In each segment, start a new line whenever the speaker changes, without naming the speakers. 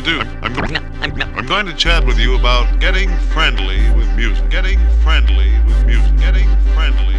you do? I'm, I'm, I'm going to chat with you about getting friendly with music. Getting friendly with music. Getting friendly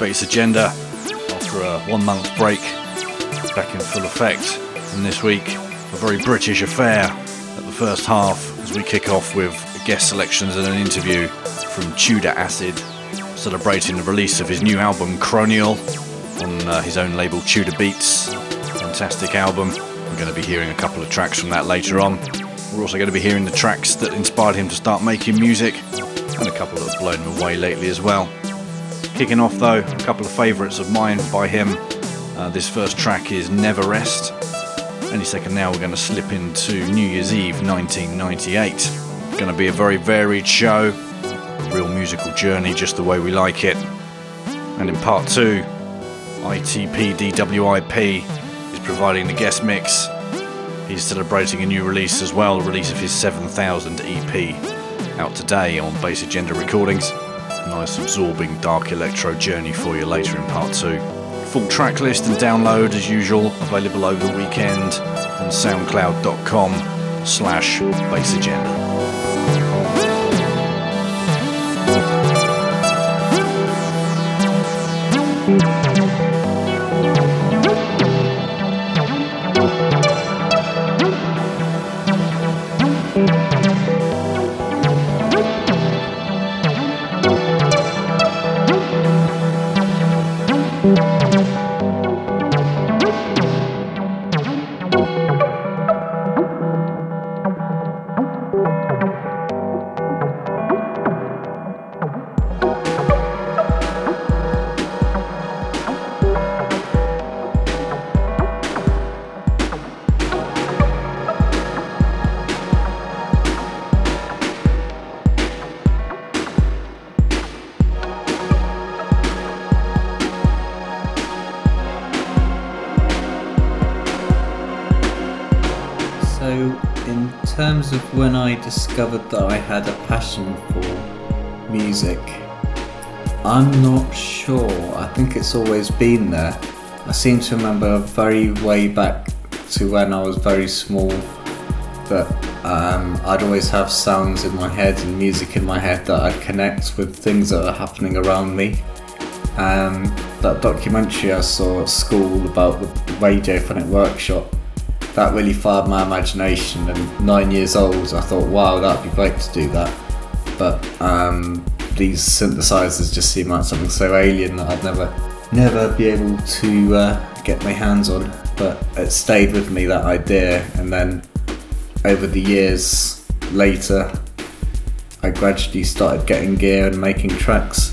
back Agenda after a one month break, back in full effect. And this week, a very British affair at the first half as we kick off with guest selections and an interview from Tudor Acid, celebrating the release of his new album Chronial on uh, his own label Tudor Beats. Fantastic album. We're going to be hearing a couple of tracks from that later on. We're also going to be hearing the tracks that inspired him to start making music, and a couple that have blown him away lately as well. Kicking off though, a couple of favourites of mine by him. Uh, this first track is Never Rest. Any second now, we're going to slip into New Year's Eve 1998. Going to be a very varied show, real musical journey, just the way we like it. And in part two, ITP DWIP is providing the guest mix He's celebrating a new release as well, release of his 7000 EP out today on Bass Agenda Recordings. Nice absorbing dark electro journey for you later in part two. Full track list and download as usual, available over the weekend on soundcloud.com slash bassagenda.
when discovered that I had a passion for music. I'm not sure. I think it's always been there. I seem to remember very way back to when I was very small that um, I'd always have sounds in my head and music in my head that I'd connect with things that are happening around me. Um, that documentary I saw at school about the Radiophonic Workshop that really fired my imagination. And nine years old, I thought, wow, that'd be great to do that. But um, these synthesizers just seem like something so alien that I'd never, never be able to uh, get my hands on. But it stayed with me that idea, and then over the years later, I gradually started getting gear and making tracks.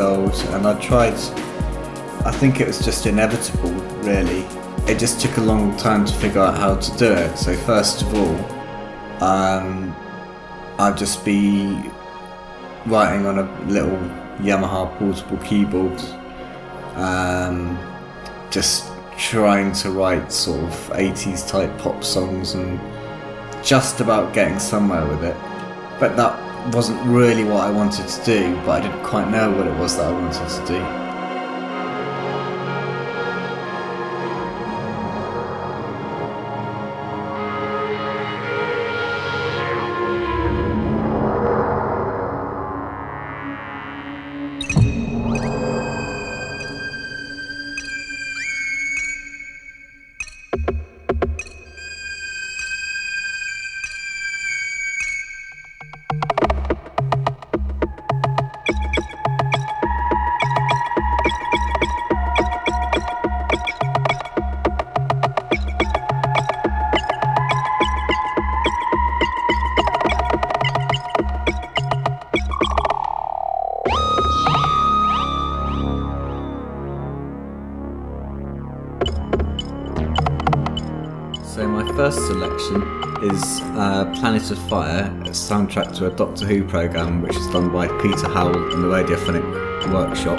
Old, and I tried. I think it was just inevitable, really. It just took a long time to figure out how to do it. So first of all, um, I'd just be writing on a little Yamaha portable keyboard, um, just trying to write sort of 80s type pop songs and just about getting somewhere with it. But that wasn't really what I wanted to do, but I didn't quite know what it was that I wanted to do. Of Fire, a soundtrack to a Doctor Who program which is done by Peter Howell and the Radiophonic Workshop.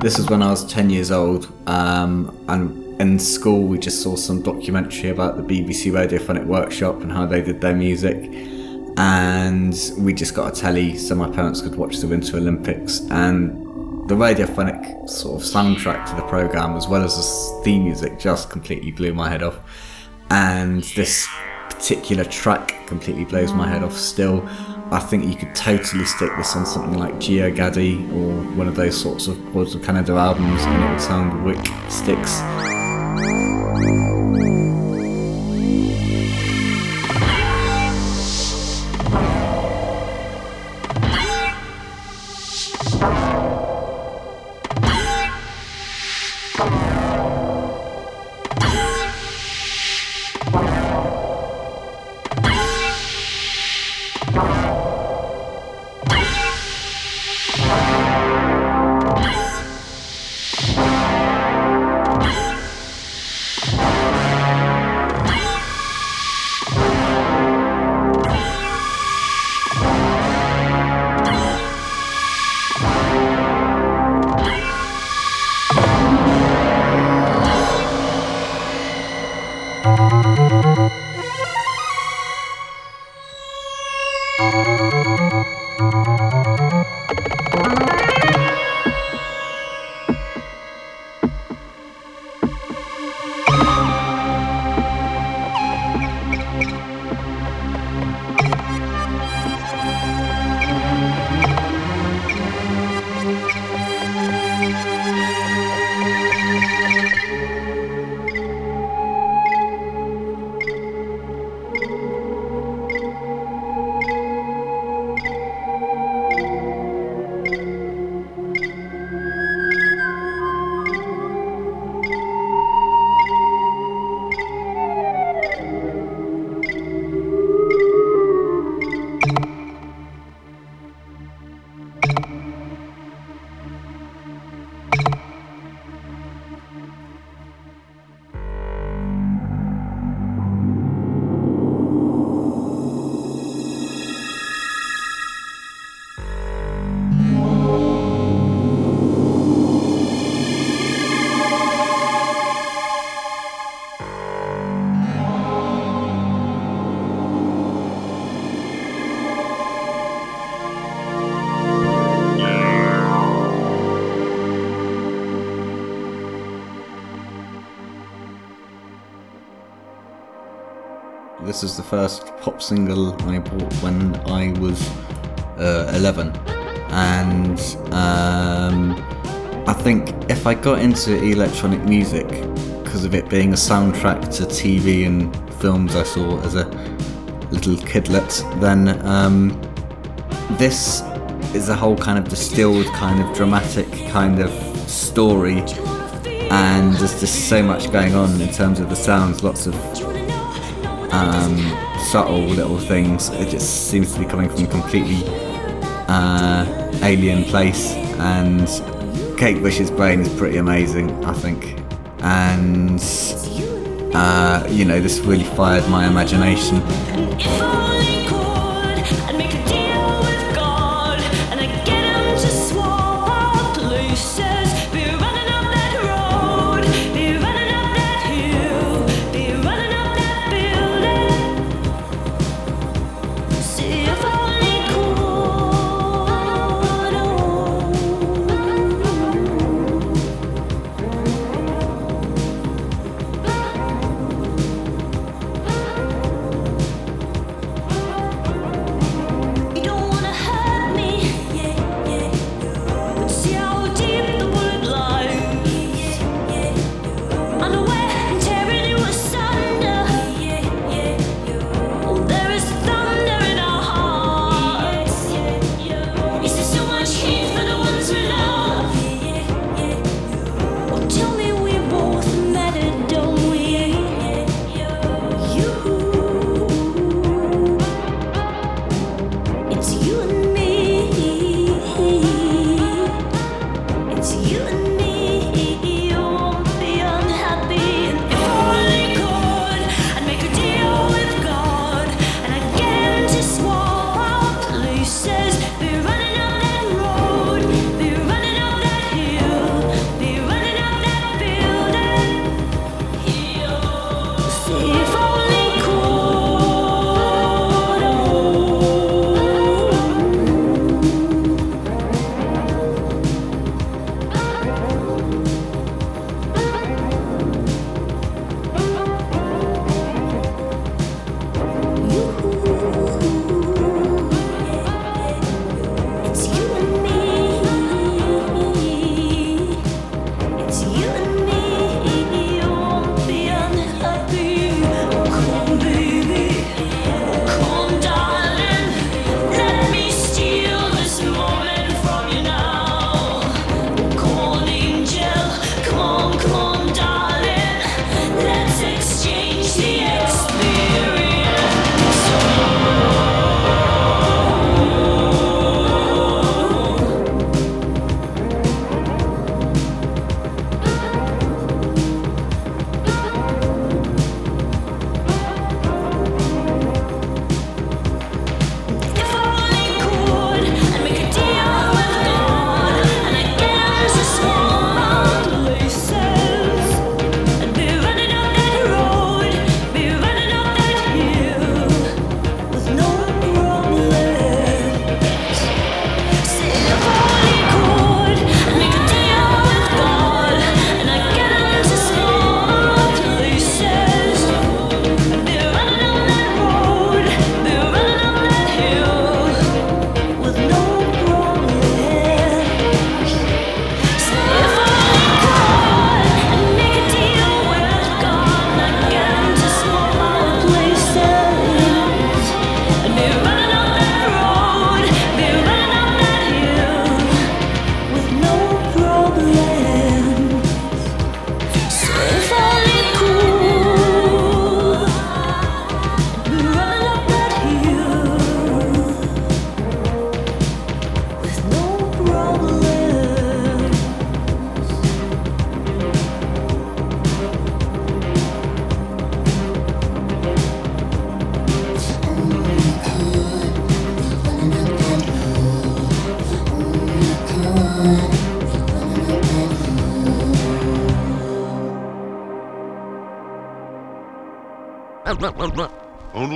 This was when I was 10 years old, um, and in school we just saw some documentary about the BBC Radiophonic Workshop and how they did their music. And we just got a telly so my parents could watch the Winter Olympics. And the radiophonic sort of soundtrack to the program, as well as the theme music, just completely blew my head off and this particular track completely blows my head off still. I think you could totally stick this on something like Geogaddi or one of those sorts of Boards of Canada albums and it would sound wick sticks. First pop single I bought when I was uh, 11, and um, I think if I got into electronic music because of it being a soundtrack to TV and films I saw as a little kidlet, then um, this is a whole kind of distilled, kind of dramatic kind of story, and there's just so much going on in terms of the sounds, lots of um,
subtle little things. It just seems to be coming from a completely uh, alien place. And Kate Bush's brain is pretty amazing, I think. And uh, you know, this really fired my imagination.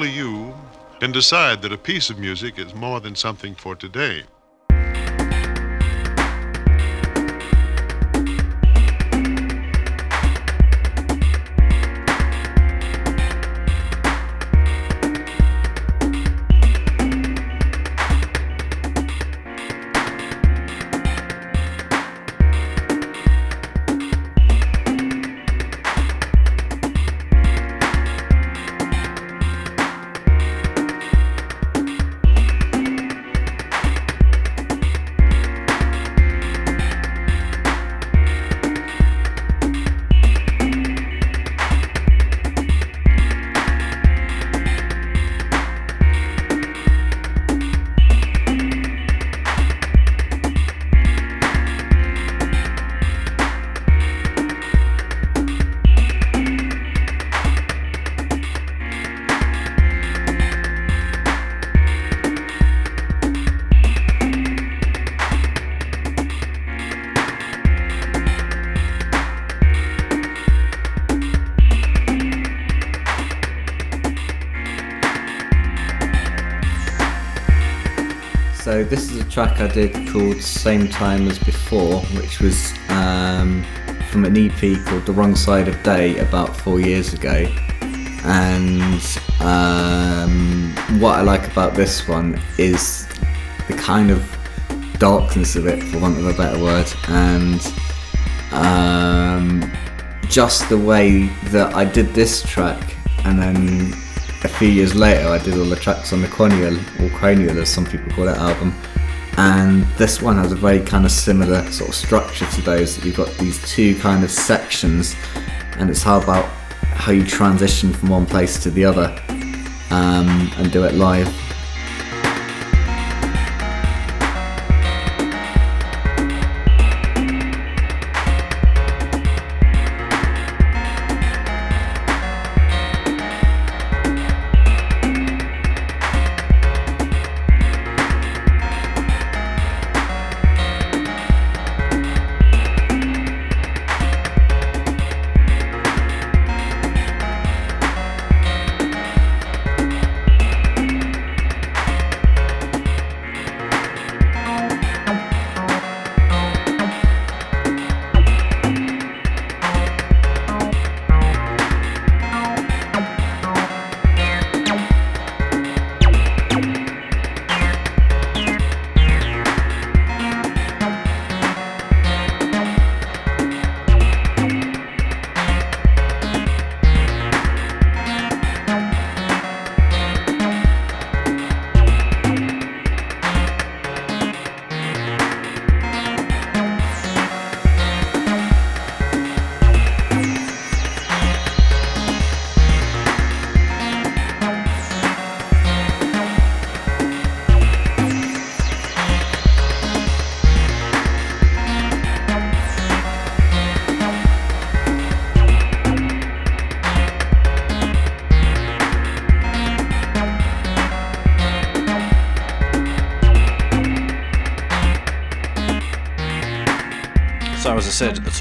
only you
can decide that a piece of music is more than something for today.
So this is a track I did called Same Time as Before, which was um, from an EP called The Wrong Side of Day about four years ago. And um, what I like about this one is the kind of darkness of it, for want of a better word, and um, just the way that I did this track, and then few years later I did all the tracks on the Chronial, or Cranial as some people call it, album. And this one has a very kind of similar sort of structure to those. You've got these two kind of sections, and it's how about how you transition from one place to the other um, and do it live.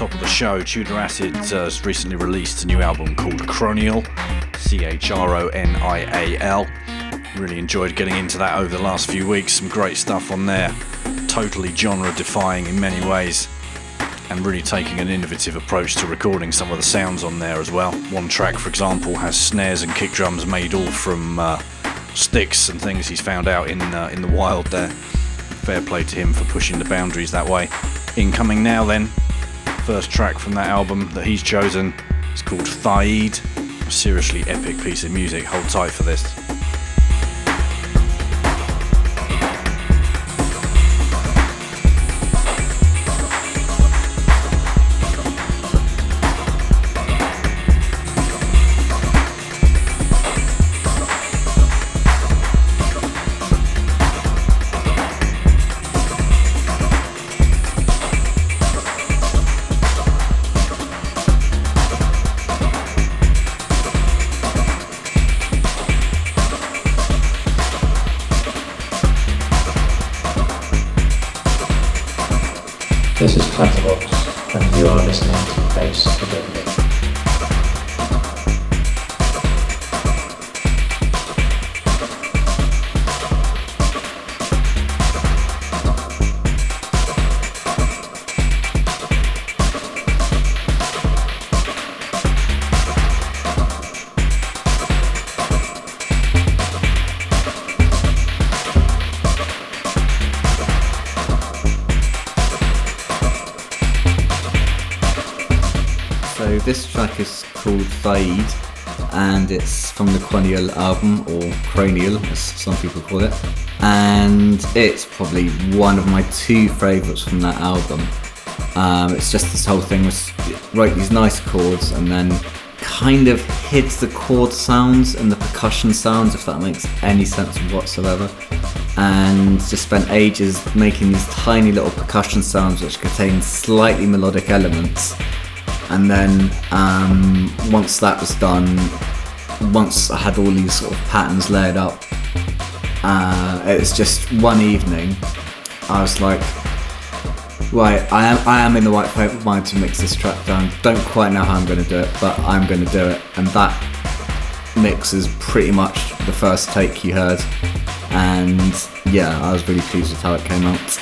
Top of the show, Tudor Acid has recently released a new album called Chronial, C H R O N I A L. Really enjoyed getting into that over the last few weeks. Some great stuff on there, totally genre defying in many ways, and really taking an innovative approach to recording some of the sounds on there as well. One track, for example, has snares and kick drums made all from uh, sticks and things he's found out in uh, in the wild there. Fair play to him for pushing the boundaries that way. Incoming now, then, first track from that album that he's chosen is called Thaid. Seriously epic piece of music. Hold tight for this.
This
Chronial album or Cranial as some people call it. And it's probably one of my two favourites from that album. Um, it's just this whole thing was wrote these nice chords and then kind of hits the chord sounds and the percussion sounds if that makes any sense whatsoever. And just spent ages making these tiny little percussion sounds which contain slightly melodic elements and then um, once that was done, once I had all these sort of patterns laid up, uh, it was just one evening. I was like, right, I am I am in the right frame of mind to mix this track down. Don't quite know how I'm going to do it, but I'm going to do it. And that mix is pretty much the first take you heard, and yeah, I was really pleased with how it came out.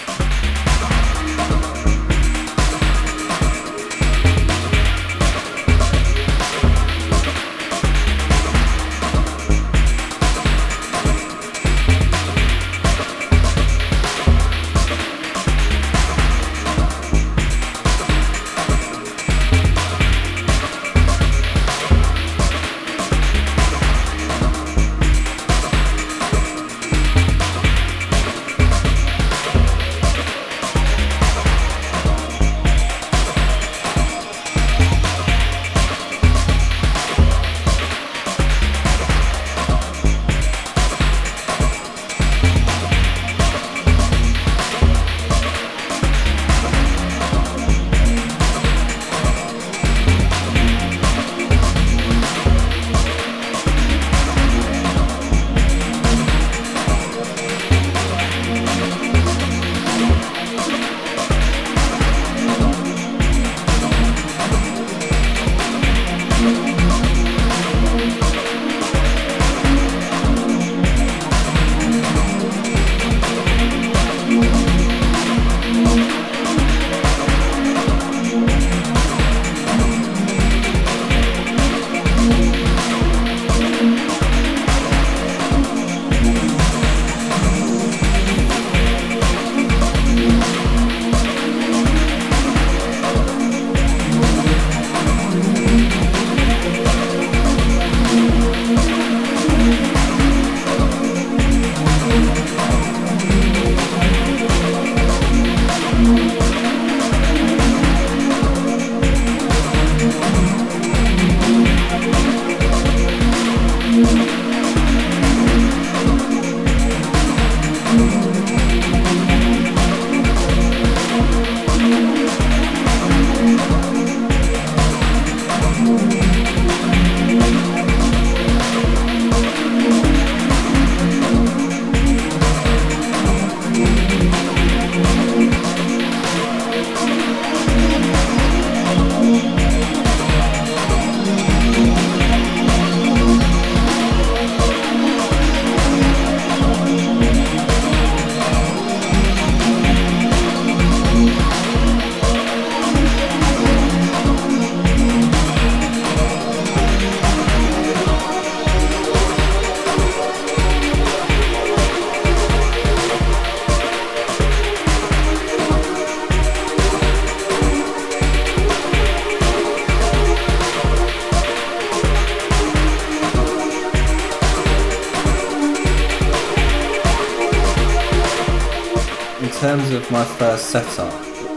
Setup,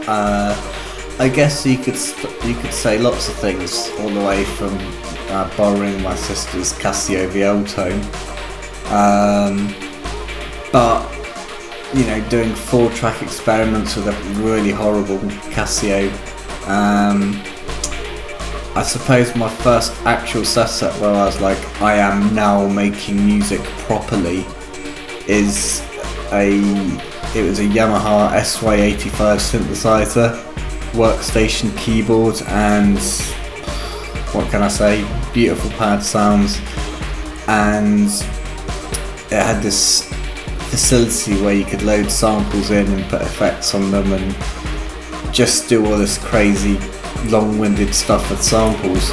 uh, I guess you could st- you could say lots of things, all the way from uh, borrowing my sister's Casio VL-Tone, um, but you know, doing four track experiments with a really horrible Casio. Um, I suppose my first actual setup where I was like, I am now making music properly, is a it was a Yamaha SY85 synthesizer, workstation keyboard, and what can I say? Beautiful pad sounds, and it had this facility where you could load samples in and put effects on them and just do all this crazy long-winded stuff with samples.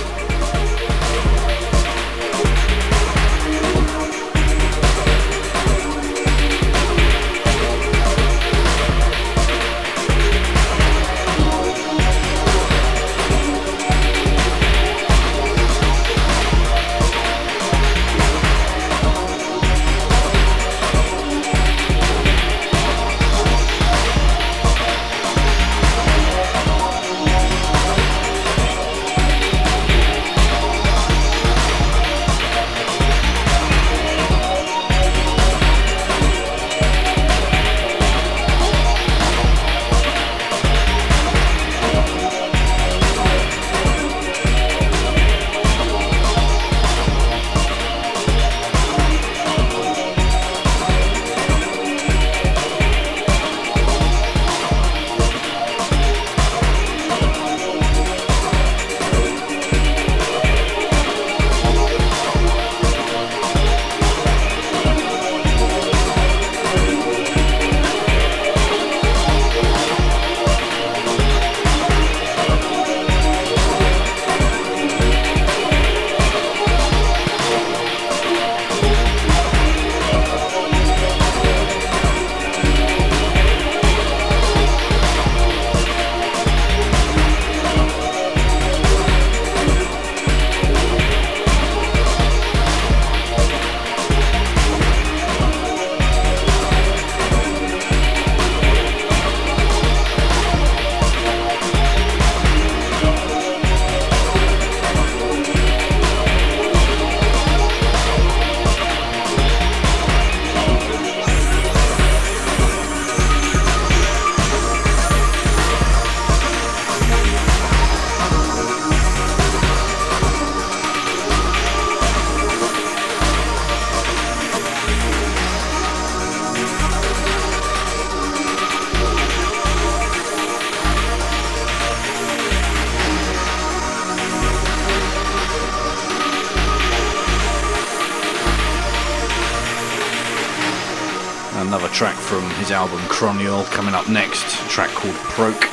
Album Chronial. Coming up next, track called Proke.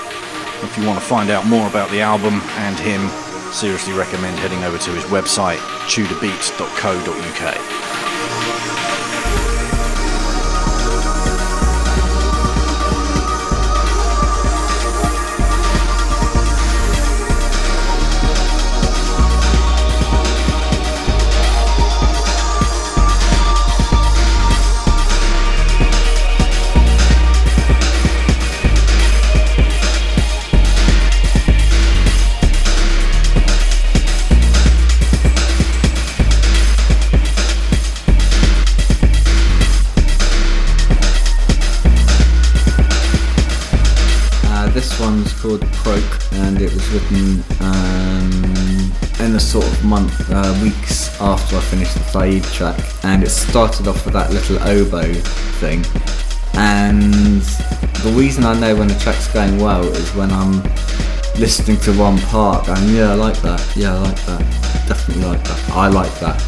If you want to find out more about the album and him, seriously recommend heading over to his website, tudorbeats.co.uk.
Track, and it started off with that little oboe thing. And the reason I know when the track's going well is when I'm listening to one part, and yeah, I like that, yeah, I like that, definitely like that, I like that,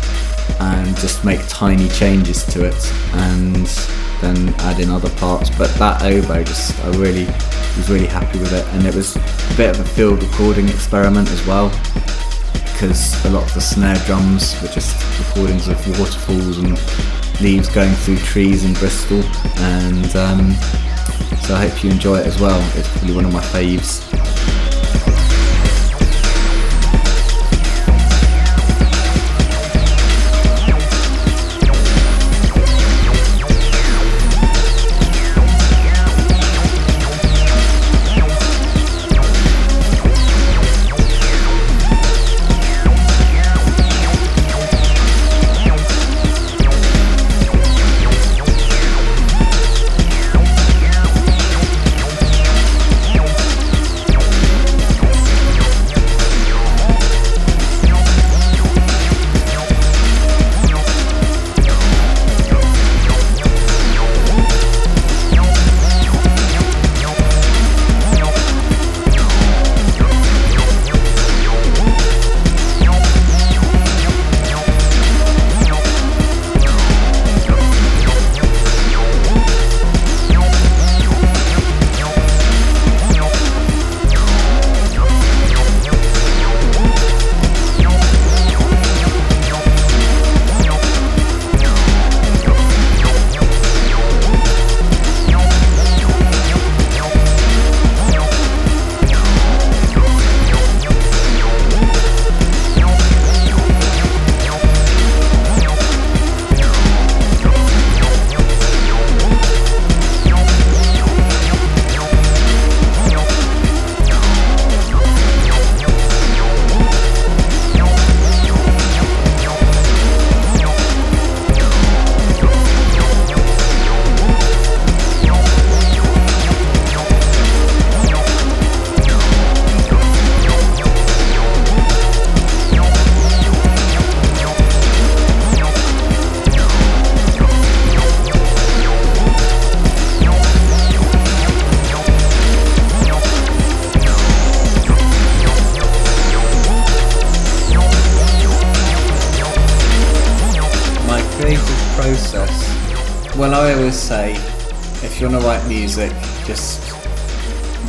and just make tiny changes to it, and then add in other parts. But that oboe, just I really was really happy with it, and it was a bit of a field recording experiment as well, because a lot of the snare drums were just recordings of waterfalls and leaves going through trees in Bristol, and um, so I hope you enjoy it as well. It's probably one of my faves.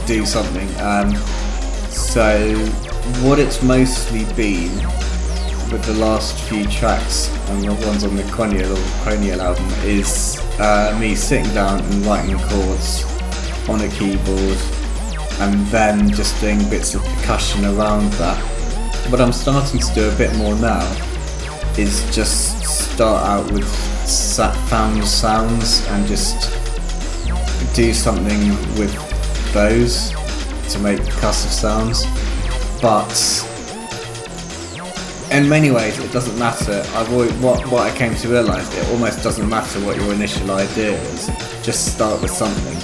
Do something. Um, so, what it's mostly been with the last few tracks and the ones on the Chronial Chronial album is uh, me sitting down and writing chords on a keyboard and then just doing bits of percussion around that. What I'm starting to do a bit more now is just start out with found sounds and just do something with those to make percussive sounds. But in many ways, it doesn't matter. I've always, what what I came to realise, it almost doesn't matter what your initial idea is. Just start with something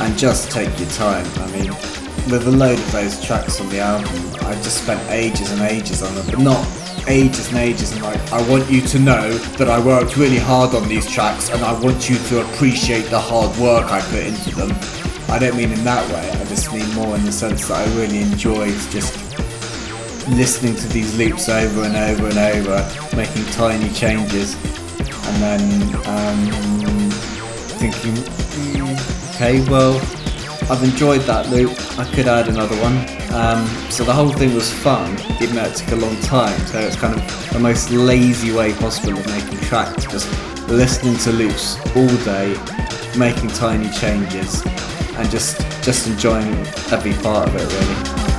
and just take your time. I mean, with a load of those tracks on the album, I just spent ages and ages on them, but not ages and ages and like I want you to know that I worked really hard on these tracks and I want you to appreciate the hard work I put into them. I don't mean in that way, I just mean more in the sense that I really enjoyed just listening to these loops over and over and over, making tiny changes, and then um, thinking, "Hmm, okay, well, I've enjoyed that loop. I could add another one. Um, so the whole thing was fun, even though it took a long time. So it's kind of the most lazy way possible of making tracks, just listening to loops all day, making tiny changes, and just just enjoying every part of it really.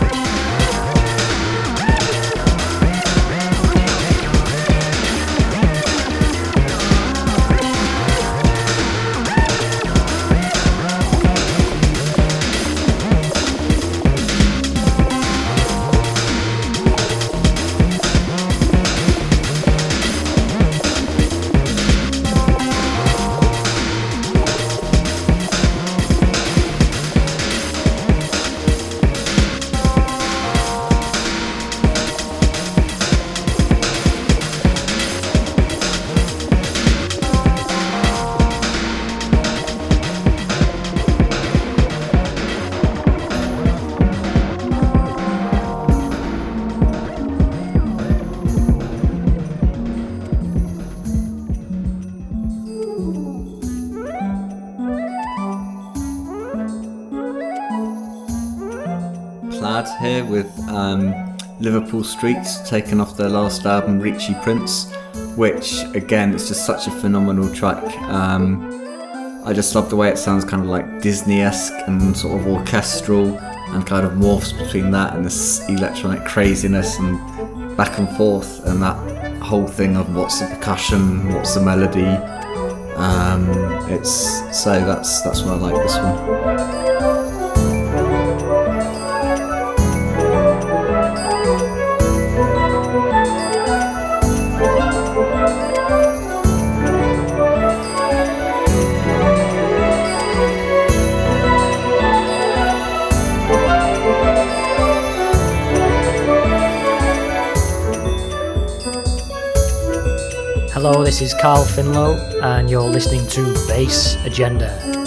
Liverpool Streets taken off their last album, Richie Prince, which again is just such a phenomenal track. Um, I just love the way it sounds kind of like Disney esque and sort of orchestral and kind of morphs between that and this electronic craziness and back and forth and that whole thing of what's the percussion, what's the melody. Um, it's so that's that's why I like this one.
Hello, this is Carl Finlow, and you're listening to Bass Agenda.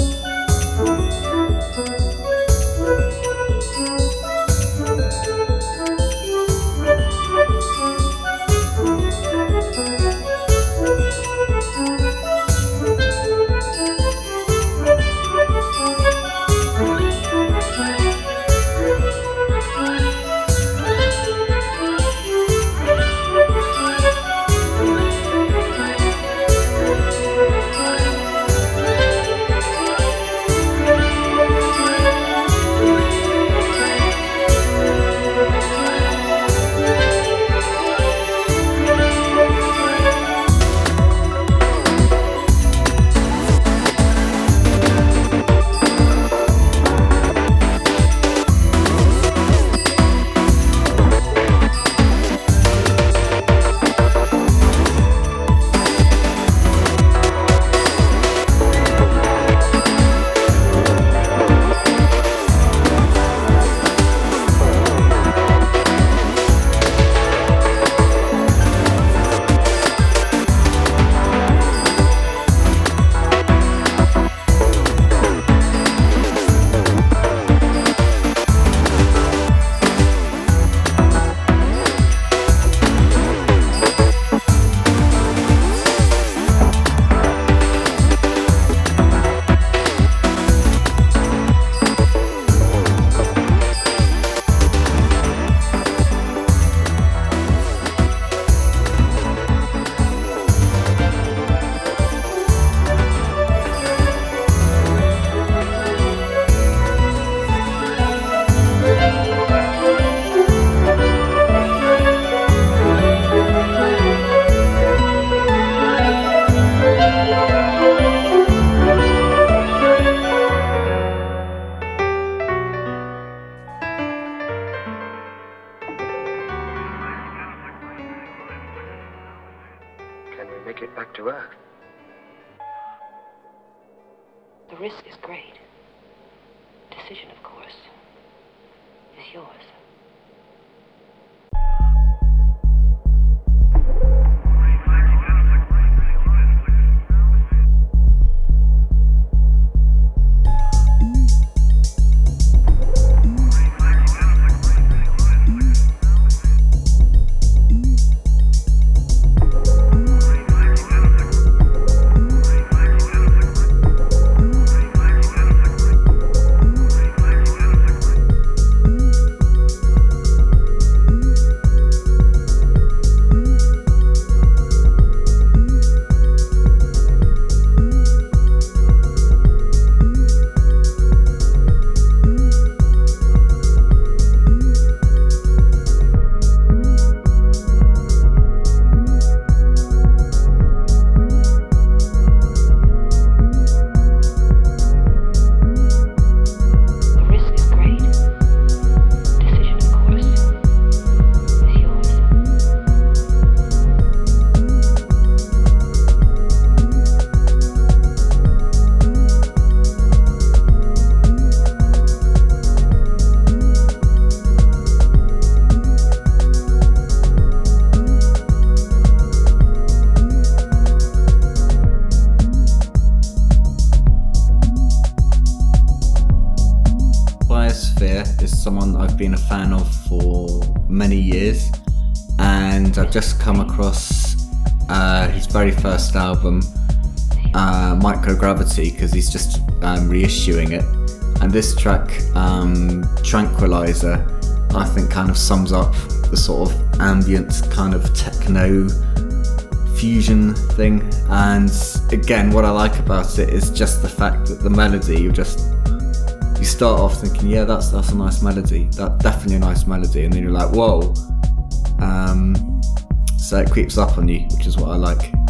Because he's just um, reissuing it. And this track, um, Tranquilizer, I think kind of sums up the sort of ambient kind of techno fusion thing. And again, what I like about it is just the fact that the melody, you just you start off thinking, yeah, that's that's a nice melody, that definitely a nice melody, and then you're like, whoa. Um, so it creeps up on you, which is what I like.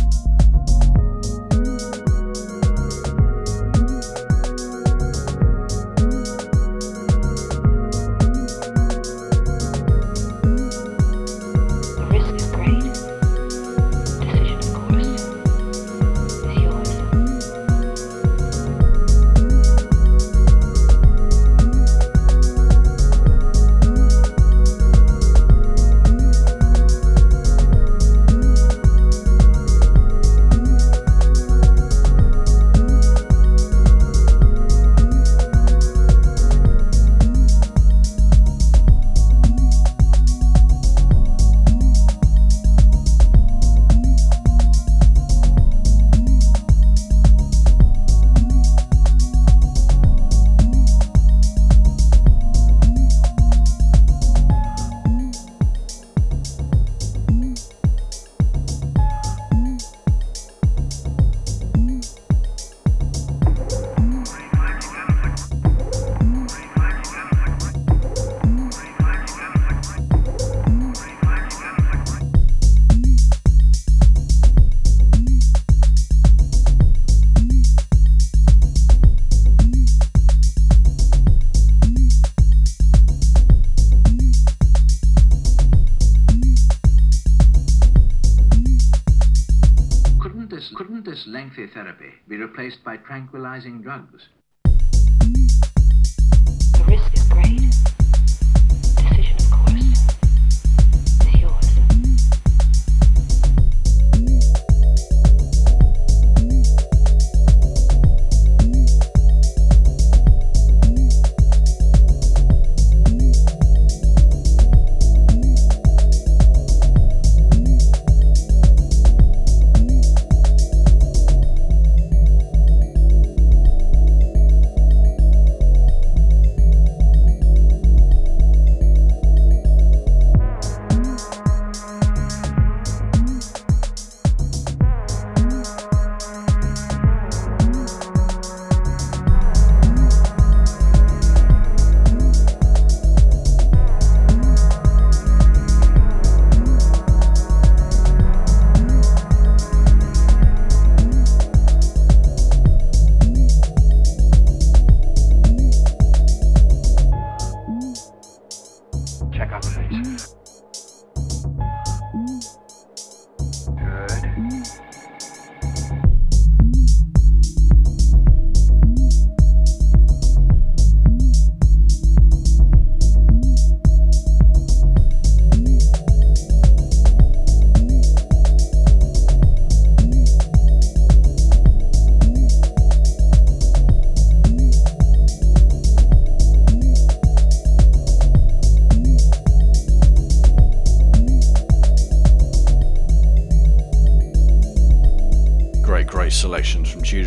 Tranquilizing drugs?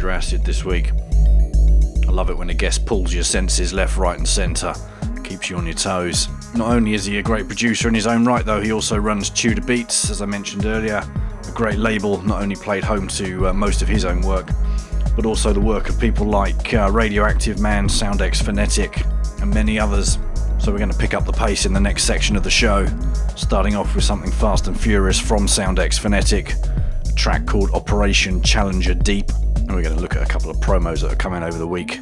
Acid this week. I love it when a guest pulls your senses left, right, and centre, keeps you on your toes. Not only is he a great producer in his own right, though, he also runs Tudor Beats, as I mentioned earlier, a great label not only played home to uh, most of his own work, but also the work of people like uh, Radioactive Man, Soundex Phonetic, and many others. So we're going to pick up the pace in the next section of the show, starting off with something fast and furious from Soundex Phonetic, a track called Operation Challenger Deep, and we're going to look at a couple of promos that are coming over the week,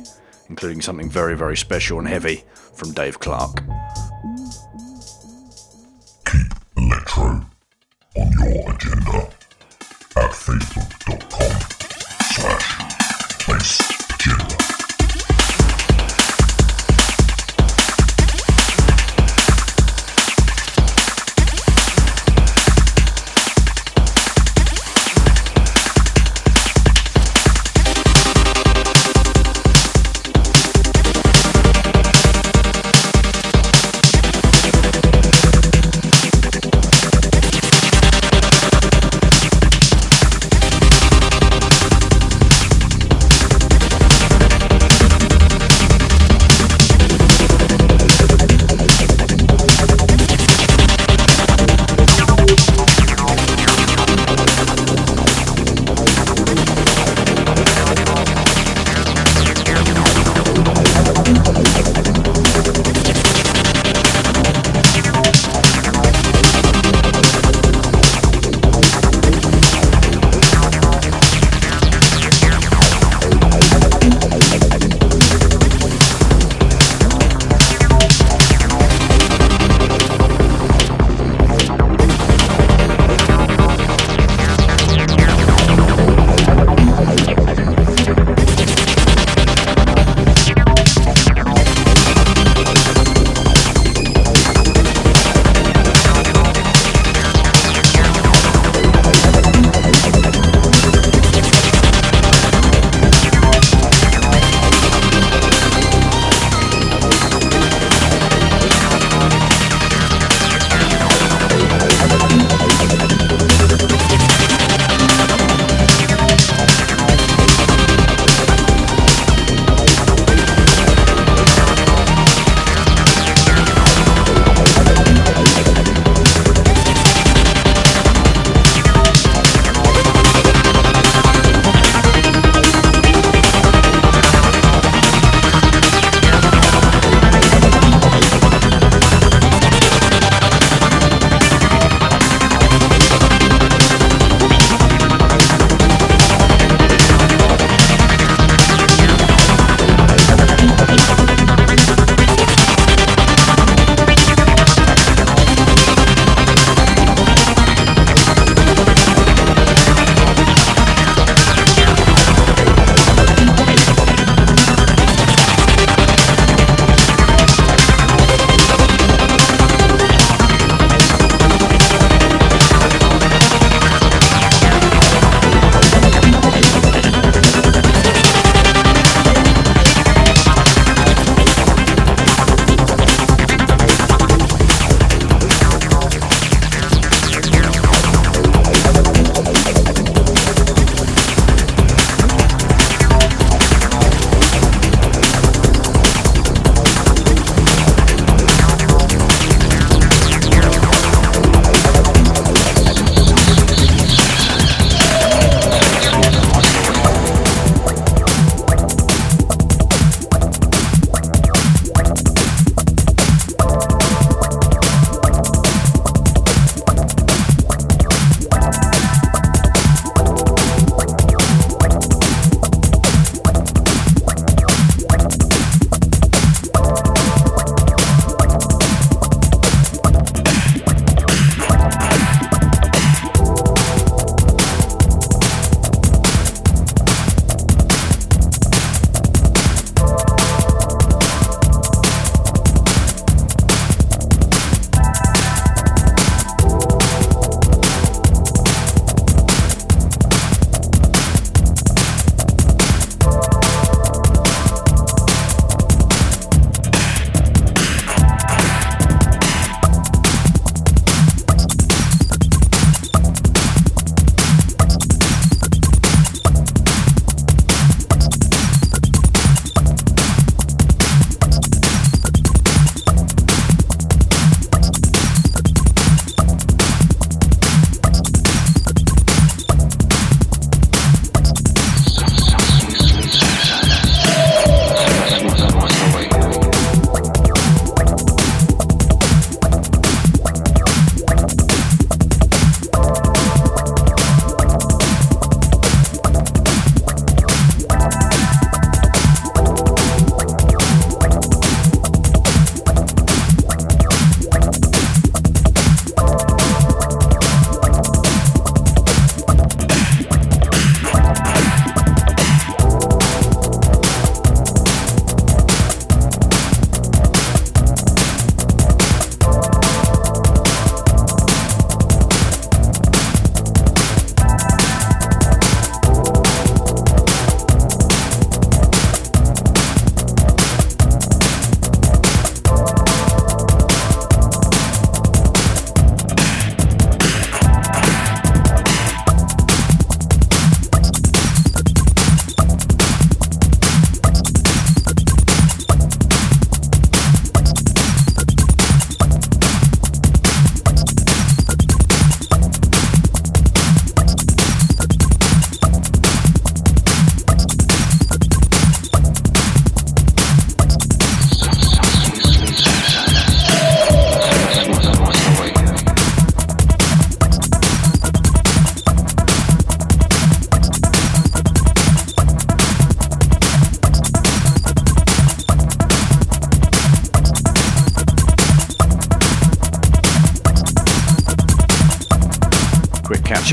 including something very, very special and heavy from Dave Clarke.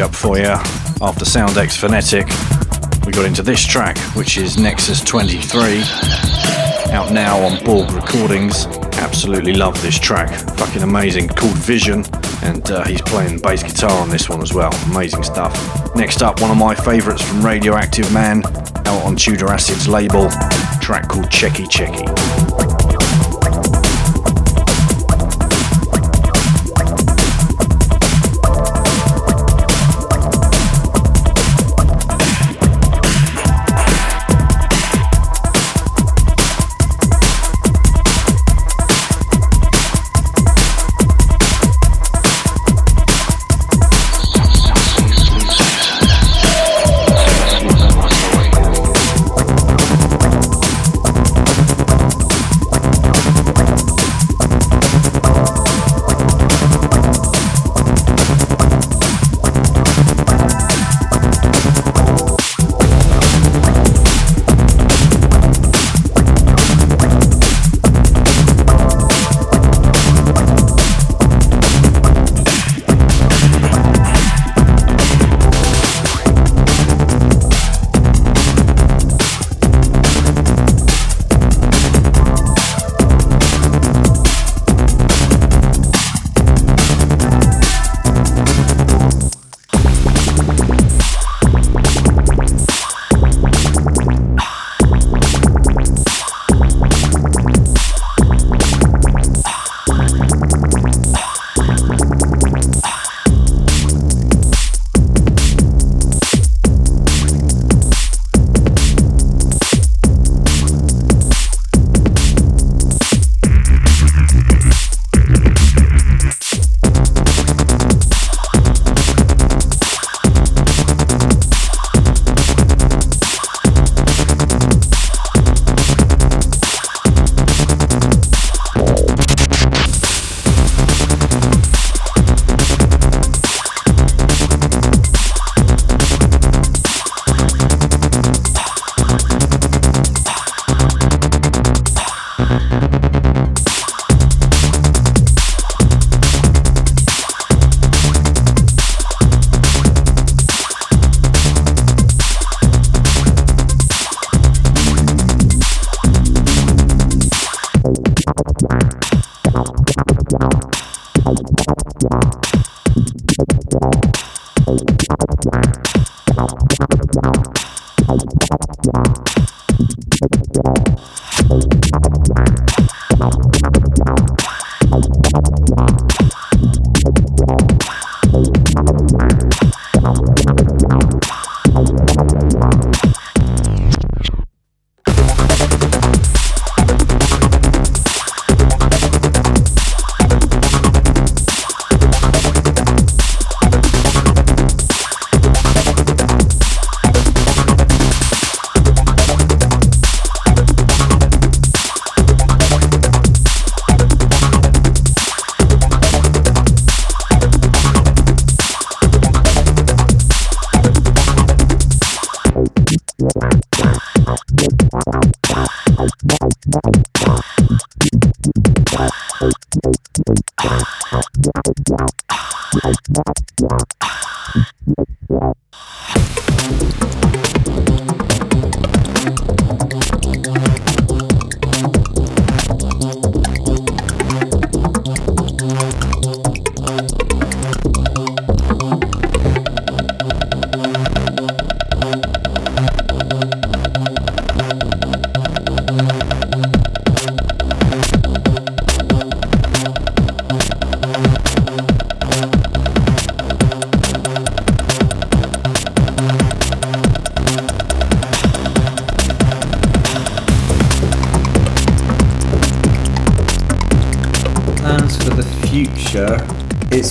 Up for you. After Soundex Phonetic, we got into this track, which is Nexus 23, out now on Borg Recordings. Absolutely love this track, fucking amazing. Called Vision, and uh, he's playing bass guitar on this one as well. Amazing stuff. Next up, one of my favourites from Radioactive Man, out on Tudor Acid's label, track called Checky Checky.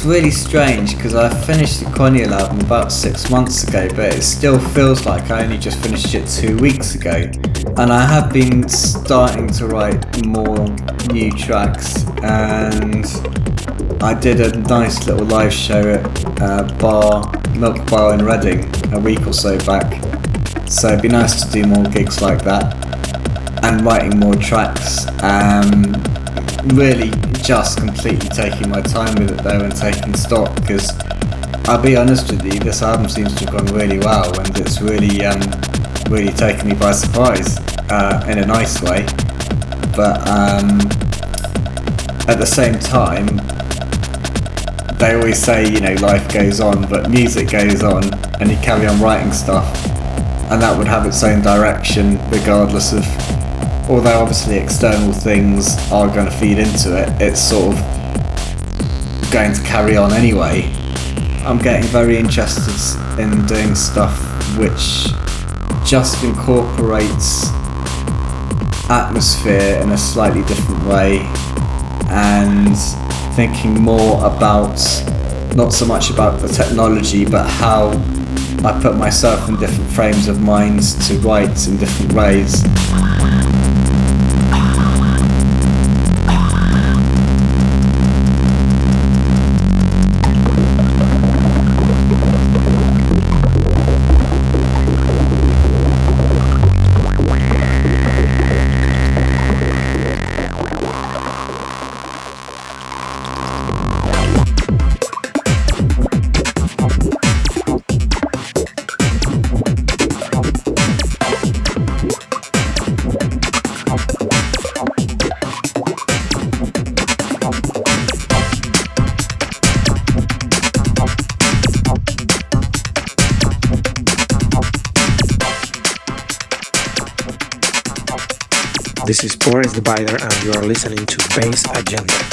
Really strange because I finished the Chronial album about six months ago, but it still feels like I only just finished it two weeks ago. And I have been starting to write more new tracks, and I did a nice little live show at uh, Bar Milk Bar in Reading a week or so back. So it'd be nice to do more gigs like that and writing more tracks. Um, really just completely taking my time with it though and taking stock because I'll be honest with you, this album seems to have gone really well, and it's really, um, really taken me by surprise uh, in a nice way. But um, at the same time, they always say, you know, life goes on, but music goes on, and you carry on writing stuff, and that would have its own direction, regardless of. Although obviously external things are going to feed into it, it's sort of going to carry on anyway. I'm getting very interested in doing stuff which just incorporates atmosphere in a slightly different way and thinking more about not so much about the technology but how I put myself in different frames of mind to write in different ways.
Bider, and you are listening to Bass Agenda.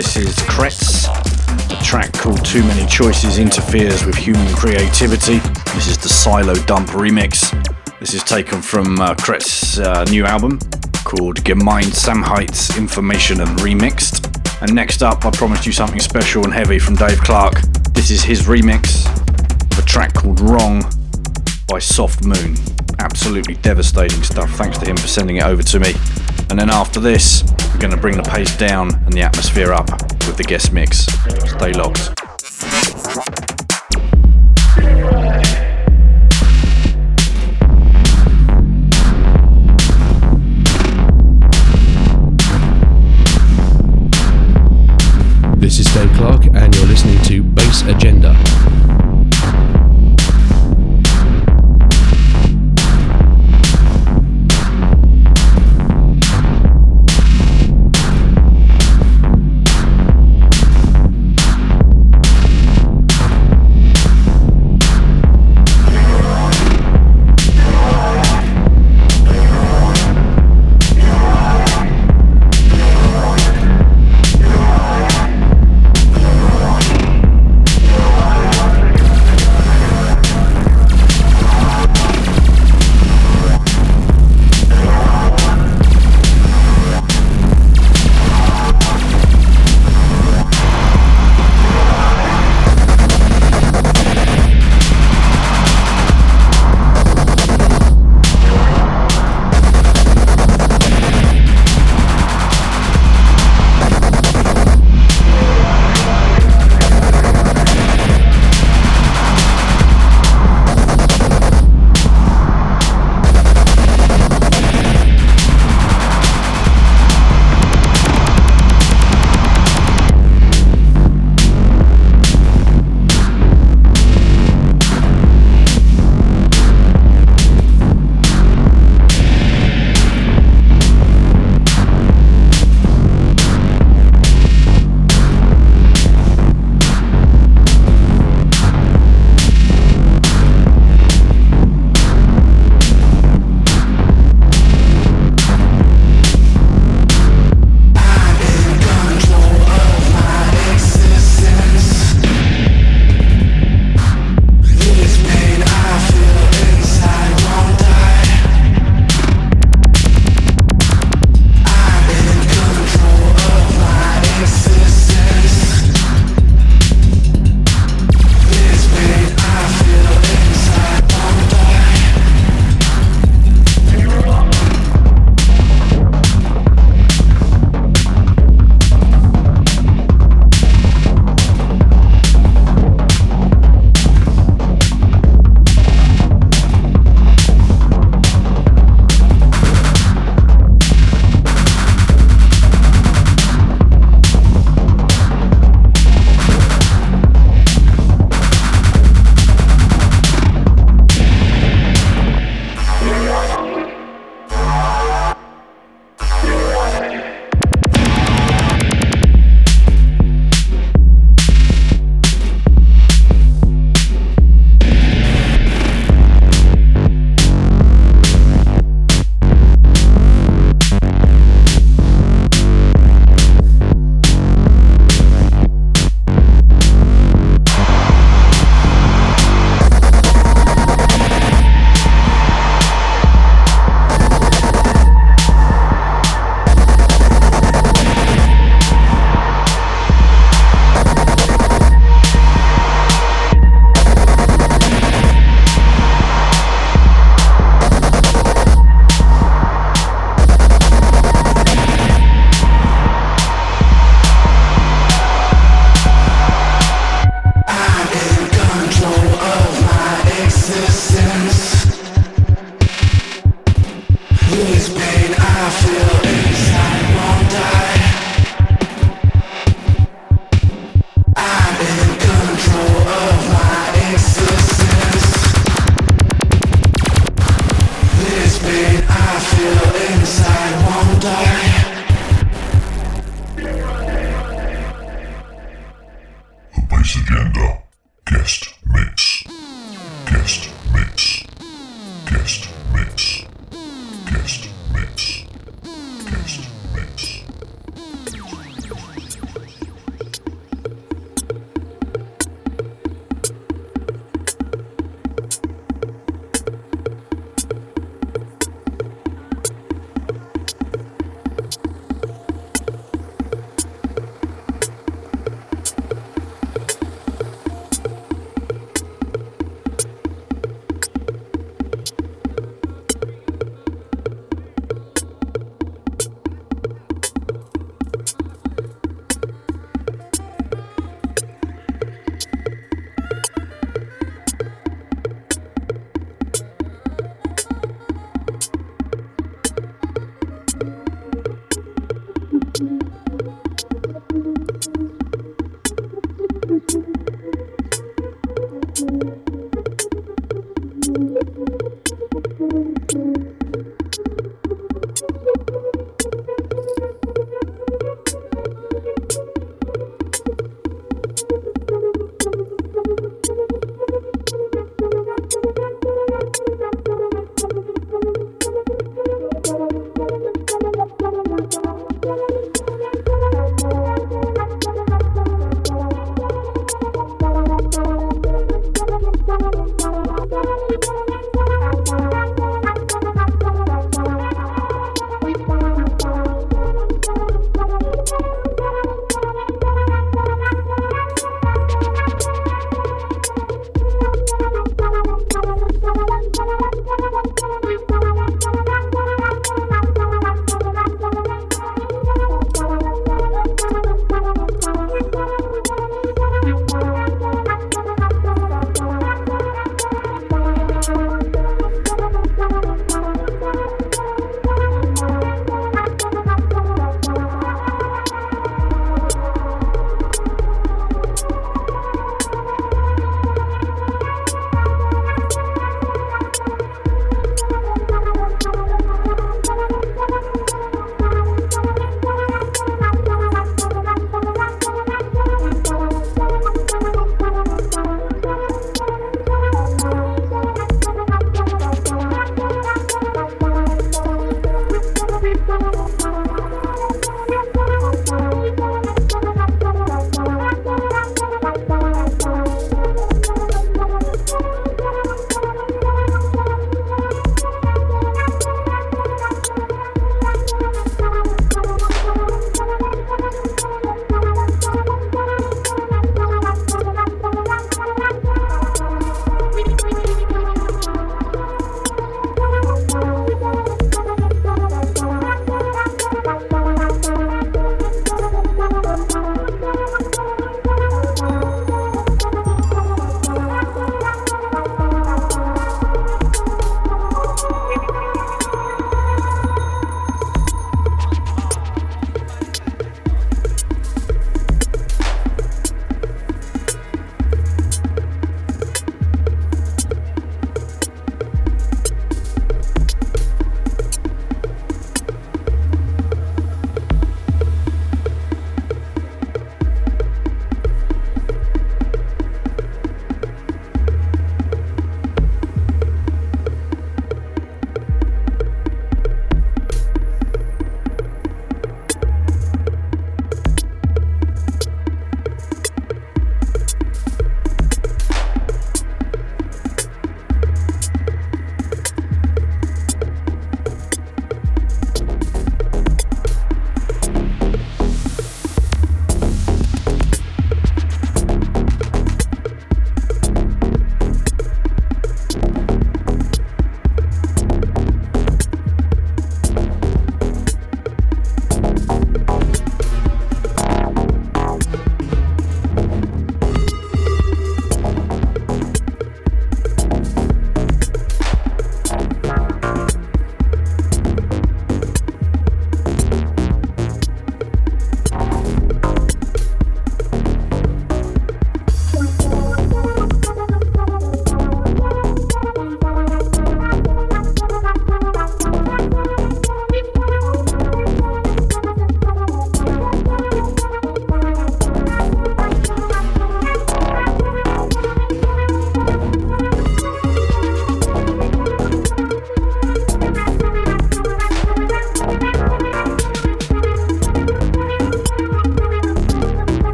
This is Kretz. A track called Too Many Choices Interferes with Human Creativity. This is the Silo Dump remix. This is taken from uh, Kretz's uh, new album called Gemeinsamheits Information and Remixed. And next up, I promised you something special and heavy from Dave Clarke. This is his remix of a track called Wrong by Soft Moon. Absolutely devastating stuff. Thanks to him for sending it over to me. And then after this, we're going to bring the pace down and the atmosphere up with the guest mix. Stay locked.
This is Dave Clarke, and you're listening to Bass Agenda.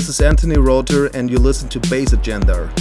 This is Anthony Rother, and you listen to Bass Agenda.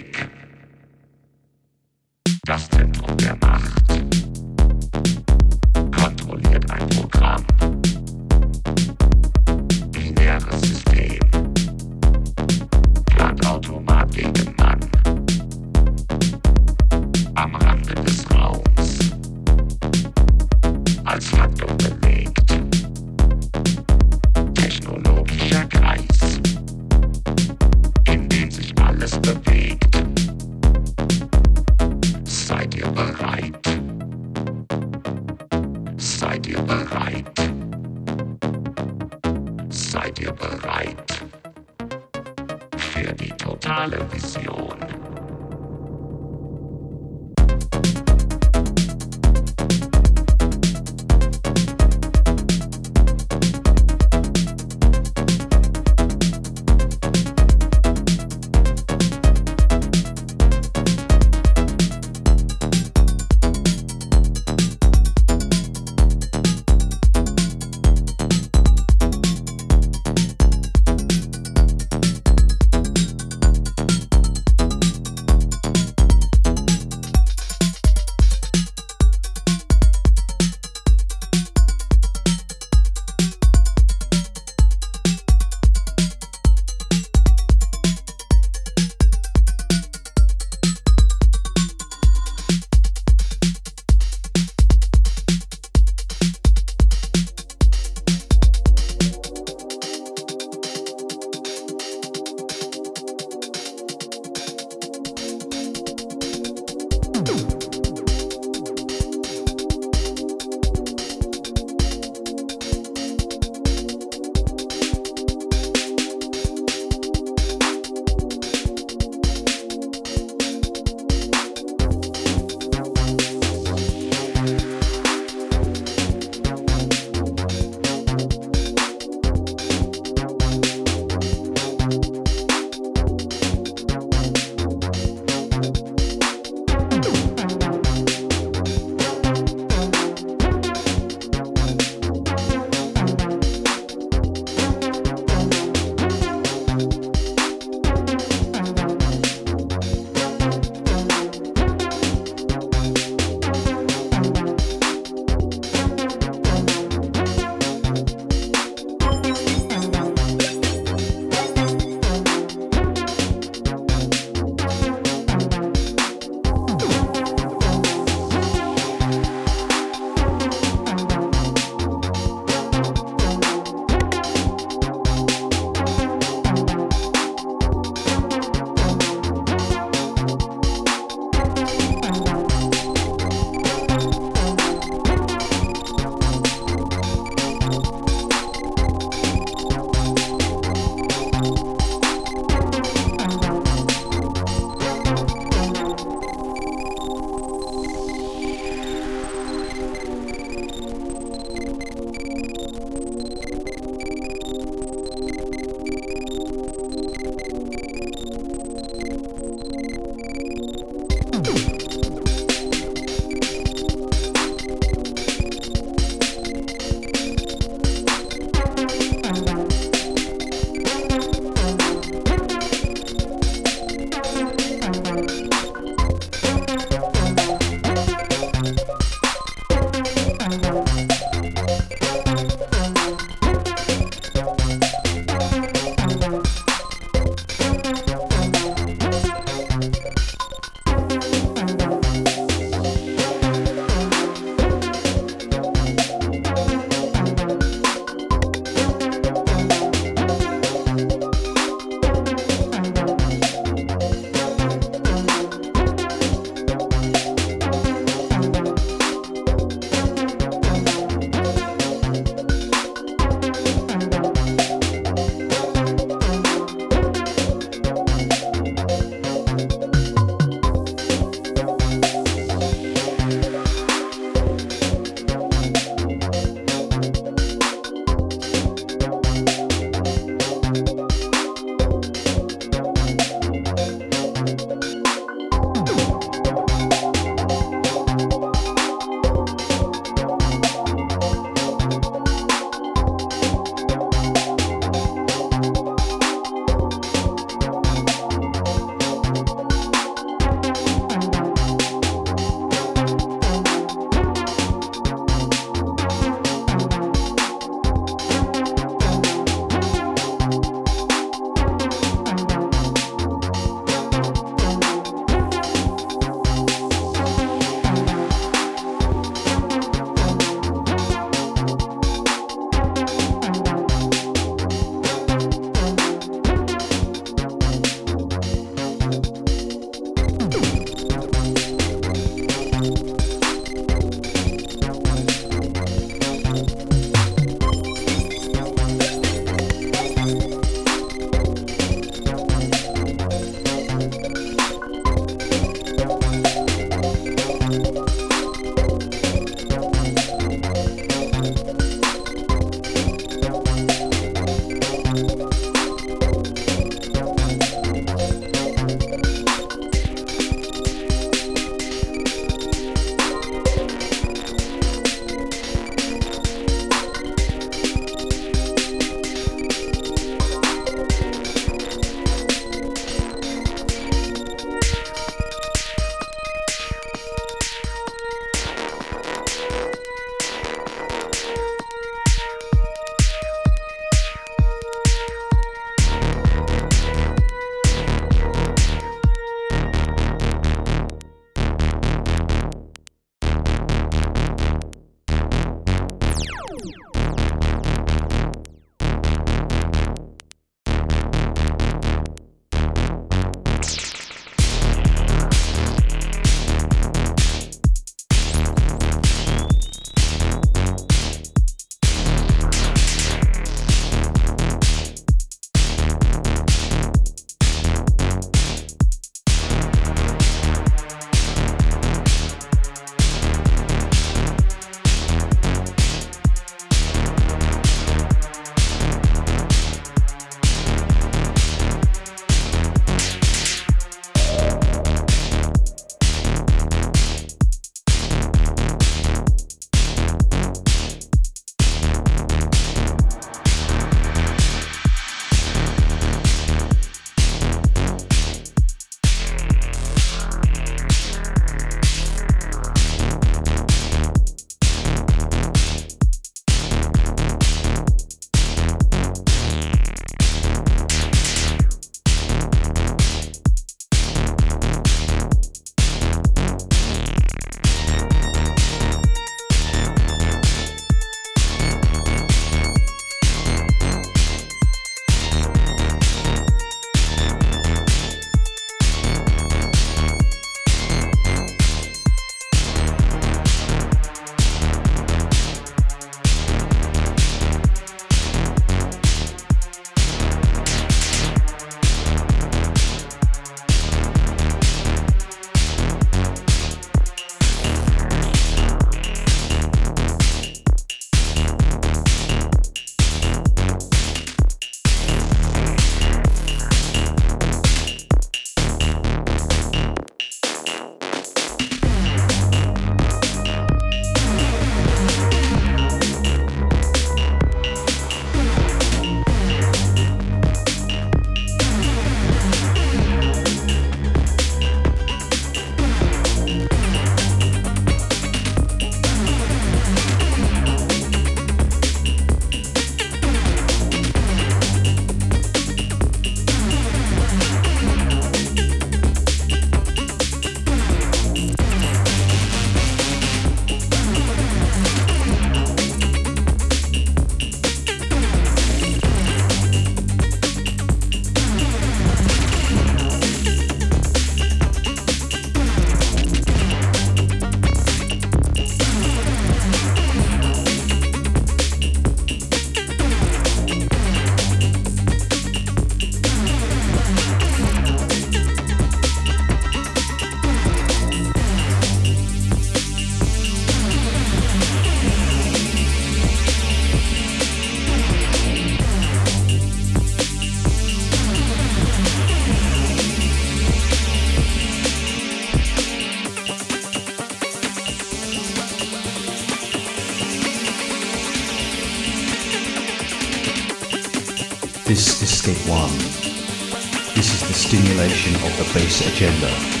Of the Bass Agenda.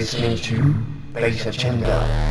Listening to Bass Agenda.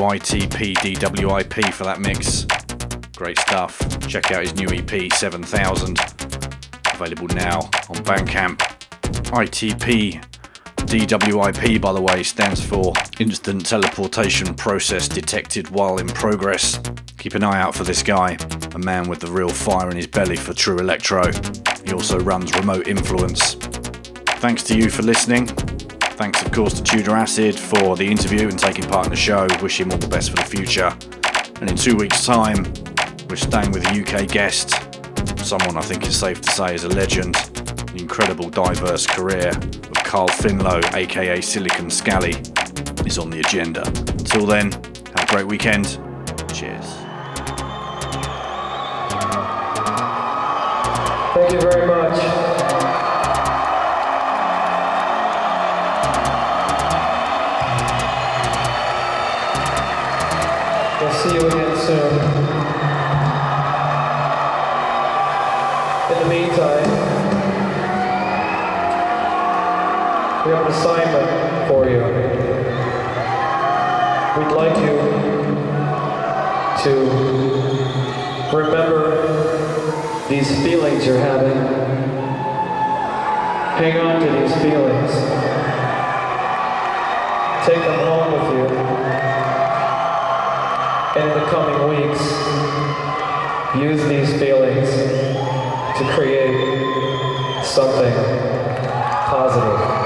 Thanks to ITP DWIP for that mix. Great stuff. Check out his new EP 7000. Available now on Bandcamp. ITP DWIP, by the way, stands for Instant Teleportation Process Detected While in Progress. Keep an eye out for this guy, a man with the real fire in his belly for true electro. He also runs Remote Influence. Thanks to you for listening. Thanks, of course, to Tudor Acid for the interview and taking part in the show. Wish him all the best for the future. And in two weeks' time, we're staying with a UK guest, someone I think is safe to say is a legend, an incredible diverse career of Carl Finlow, aka Silicon Scally, is on the agenda. Until then, have a great weekend. Cheers.
Thank you very much. Soon. In the meantime, we have an assignment for you. We'd like you to remember these feelings you're having. Hang on to these feelings. Take them coming weeks, use these feelings to create something positive.